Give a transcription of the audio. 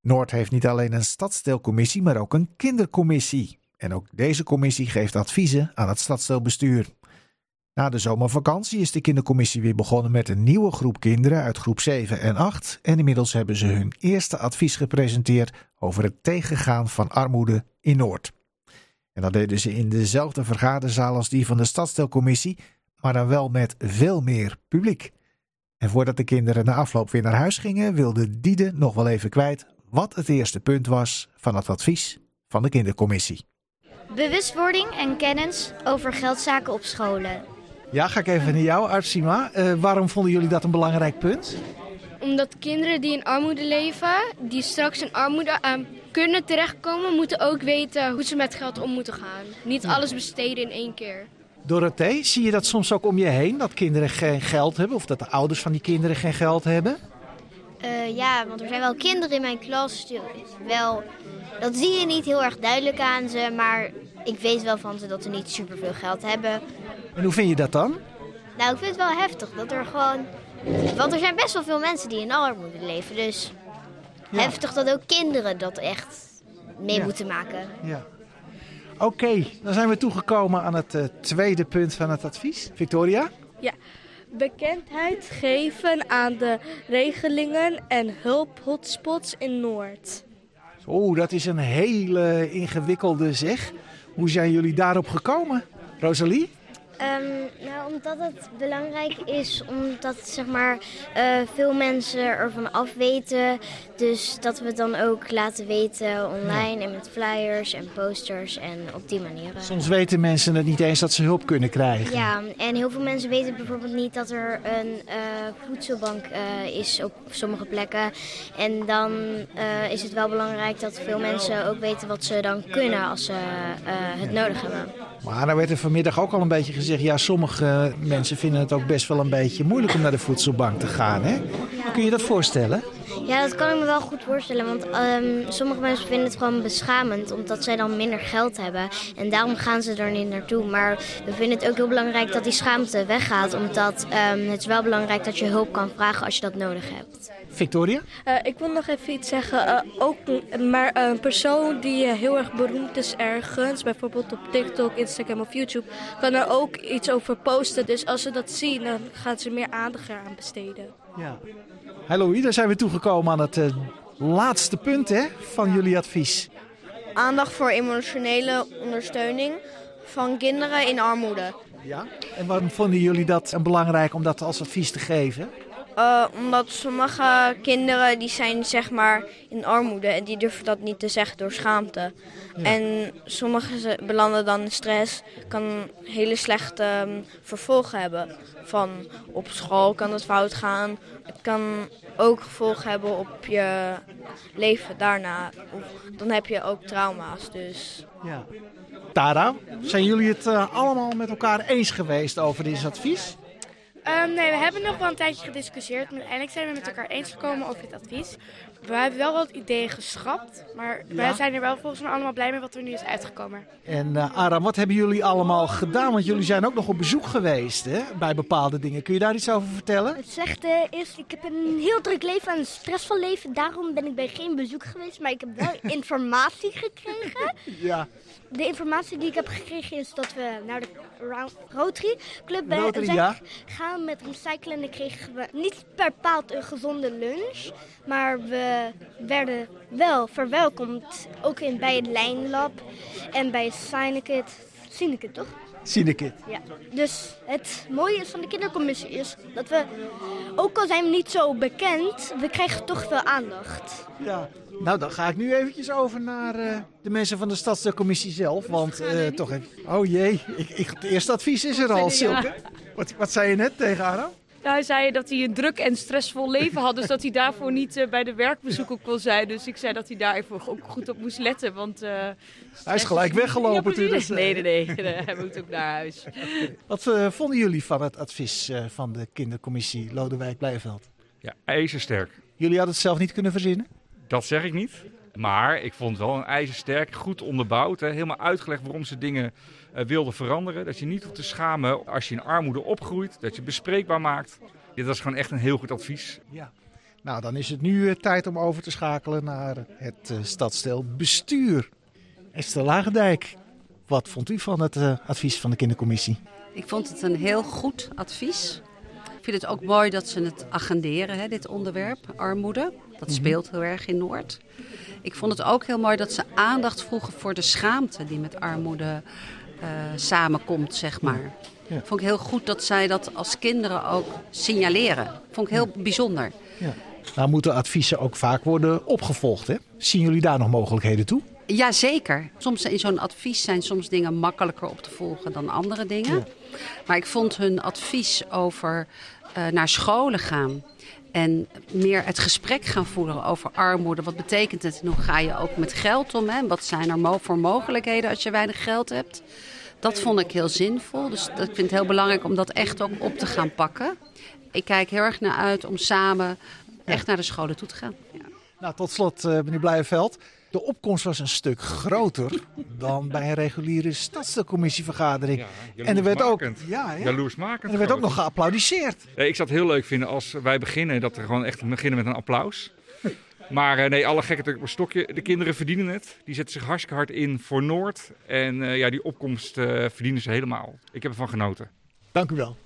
Noord heeft niet alleen een stadsdeelcommissie, maar ook een kindercommissie. En ook deze commissie geeft adviezen aan het stadsdeelbestuur. Na de zomervakantie is de kindercommissie weer begonnen met een nieuwe groep kinderen uit groep 7 en 8. En inmiddels hebben ze hun eerste advies gepresenteerd over het tegengaan van armoede in Noord. En dat deden ze in dezelfde vergaderzaal als die van de stadsdeelcommissie, maar dan wel met veel meer publiek. En voordat de kinderen na afloop weer naar huis gingen, wilde Diede nog wel even kwijt wat het eerste punt was van het advies van de kindercommissie. Bewustwording en kennis over geldzaken op scholen. Ja, ga ik even naar jou, Artsima. Uh, waarom vonden jullie dat een belangrijk punt? Omdat kinderen die in armoede leven, die straks in armoede uh, kunnen terechtkomen, moeten ook weten hoe ze met geld om moeten gaan. Niet alles besteden in één keer. Dorothee, zie je dat soms ook om je heen? Dat kinderen geen geld hebben of dat de ouders van die kinderen geen geld hebben? Uh, ja, want er zijn wel kinderen in mijn klas. Wel, dat zie je niet heel erg duidelijk aan ze, maar ik weet wel van ze dat ze niet superveel geld hebben. En hoe vind je dat dan? Nou, ik vind het wel heftig dat er gewoon. Want er zijn best wel veel mensen die in armoede leven. Dus heftig dat ook kinderen dat echt mee moeten maken. Ja. Oké, dan zijn we toegekomen aan het uh, tweede punt van het advies. Victoria? Ja, bekendheid geven aan de regelingen en hulphotspots in Noord. Oeh, dat is een hele ingewikkelde zeg. Hoe zijn jullie daarop gekomen, Rosalie? Um, nou, omdat het belangrijk is, omdat zeg maar, uh, veel mensen ervan af weten. Dus dat we het dan ook laten weten online en met flyers en posters en op die manier. Soms weten mensen het niet eens dat ze hulp kunnen krijgen. Ja, en heel veel mensen weten bijvoorbeeld niet dat er een uh, voedselbank uh, is op sommige plekken. En dan is het wel belangrijk dat veel mensen ook weten wat ze dan kunnen als ze het nodig hebben. Maar nou werd er vanmiddag ook al een beetje gezegd, ja, sommige mensen vinden het ook best wel een beetje moeilijk om naar de voedselbank te gaan. Hè? Kun je dat voorstellen? Ja, dat kan ik me wel goed voorstellen. Want um, sommige mensen vinden het gewoon beschamend, omdat zij dan minder geld hebben. En daarom gaan ze er niet naartoe. Maar we vinden het ook heel belangrijk dat die schaamte weggaat. Omdat um, het is wel belangrijk dat je hulp kan vragen als je dat nodig hebt. Victoria? Uh, ik wil nog even iets zeggen. Uh, ook, maar een persoon die heel erg beroemd is ergens, bijvoorbeeld op TikTok, Instagram of YouTube, kan er ook iets over posten. Dus als ze dat zien, dan gaan ze meer aandacht eraan besteden. Ja. Hallo, daar zijn we toegekomen aan het uh, laatste punt hè, van jullie advies. Aandacht voor emotionele ondersteuning van kinderen in armoede. Ja, en waarom vonden jullie dat belangrijk om dat als advies te geven? Uh, omdat sommige kinderen die zijn zeg maar in armoede en die durven dat niet te zeggen door schaamte. Ja. En sommige belanden dan in stress, kan hele slechte um, vervolgen hebben. Van op school kan het fout gaan, het kan ook gevolgen hebben op je leven daarna. Of, dan heb je ook trauma's. Dus. Ja. Tara, zijn jullie het uh, allemaal met elkaar eens geweest over dit advies? Um, nee, we hebben nog wel een tijdje gediscussieerd. Maar uiteindelijk zijn we met elkaar eens gekomen over dit advies. We hebben wel wat ideeën geschrapt. Maar ja. wij zijn er wel volgens mij allemaal blij mee wat er nu is uitgekomen. En uh, Aram, wat hebben jullie allemaal gedaan? Want jullie zijn ook nog op bezoek geweest hè, bij bepaalde dingen. Kun je daar iets over vertellen? Het slechte is, ik heb een heel druk leven en een stressvol leven. Daarom ben ik bij geen bezoek geweest. Maar ik heb wel informatie gekregen. Ja. De informatie die ik heb gekregen is dat we naar de Rotary Club Rotary, zijn ja. gaan met recyclen. En dan kregen we niet bepaald een gezonde lunch. Maar we werden wel verwelkomd. Ook in, bij het Lijnlab en bij Syndicate. Syndicate, toch? Syndicate. Ja. Dus het mooie van de kindercommissie is dat we, ook al zijn we niet zo bekend, we krijgen toch veel aandacht. Ja. Nou, dan ga ik nu eventjes over naar uh, de mensen van de stadscommissie zelf. Want uh, toch even... Oh jee, ik, ik, het eerste advies is er al, Silke. Wat, wat zei je net tegen Aram? Nou, hij zei dat hij een druk en stressvol leven had. Dus dat hij daarvoor niet uh, bij de werkbezoeken kon zijn. Dus ik zei dat hij daar even ook goed op moest letten. Want, uh, hij is gelijk weggelopen ja, natuurlijk. Nee, nee, nee. hij moet ook naar huis. Okay. Wat uh, vonden jullie van het advies van de kindercommissie Lodewijk Blijveld? Ja, ijzersterk. Jullie hadden het zelf niet kunnen verzinnen? Dat zeg ik niet. Maar ik vond het wel een ijzersterk, goed onderbouwd. Hè. Helemaal uitgelegd waarom ze dingen uh, wilden veranderen. Dat je niet hoeft te schamen als je in armoede opgroeit. Dat je bespreekbaar maakt. Dit was gewoon echt een heel goed advies. Ja. Nou, dan is het nu eh, tijd om over te schakelen naar het uh, stadsdeelbestuur. Esther Lagendijk, wat vond u van het uh, advies van de kindercommissie? Ik vond het een heel goed advies. Ik vind het ook mooi dat ze het agenderen, hè, dit onderwerp, armoede. Dat Mhm. speelt heel erg in Noord. Ik vond het ook heel mooi dat ze aandacht vroegen voor de schaamte die met armoede uh, samenkomt, zeg maar. Ja. Vond ik heel goed dat zij dat als kinderen ook signaleren. Vond ik heel bijzonder. Ja. Nou moeten adviezen ook vaak worden opgevolgd. Hè? Zien jullie daar nog mogelijkheden toe? Jazeker. Soms in zo'n advies zijn soms dingen makkelijker op te volgen dan andere dingen. Ja. Maar ik vond hun advies over uh, naar scholen gaan en meer het gesprek gaan voeren over armoede. Wat betekent het en hoe ga je ook met geld om? Hè? Wat zijn er mo voor mogelijkheden als je weinig geld hebt? Dat vond ik heel zinvol. Dus ik vind het heel belangrijk om dat echt ook op te gaan pakken. Ik kijk heel erg naar uit om samen echt naar de scholen toe te gaan. Ja. Nou, tot slot, uh, meneer Blijenveld. De opkomst was een stuk groter dan bij een reguliere stadscommissievergadering. Ja, en er werd ook, ja, ja. Jaloersmakend en er werd ook nog geapplaudiseerd. Ja, ik zou het heel leuk vinden als wij beginnen, dat we gewoon echt beginnen met een applaus. Maar uh, nee, alle op een stokje. De kinderen verdienen het. Die zetten zich hartstikke hard in voor Noord. En uh, ja, die opkomst uh, verdienen ze helemaal. Ik heb ervan genoten. Dank u wel.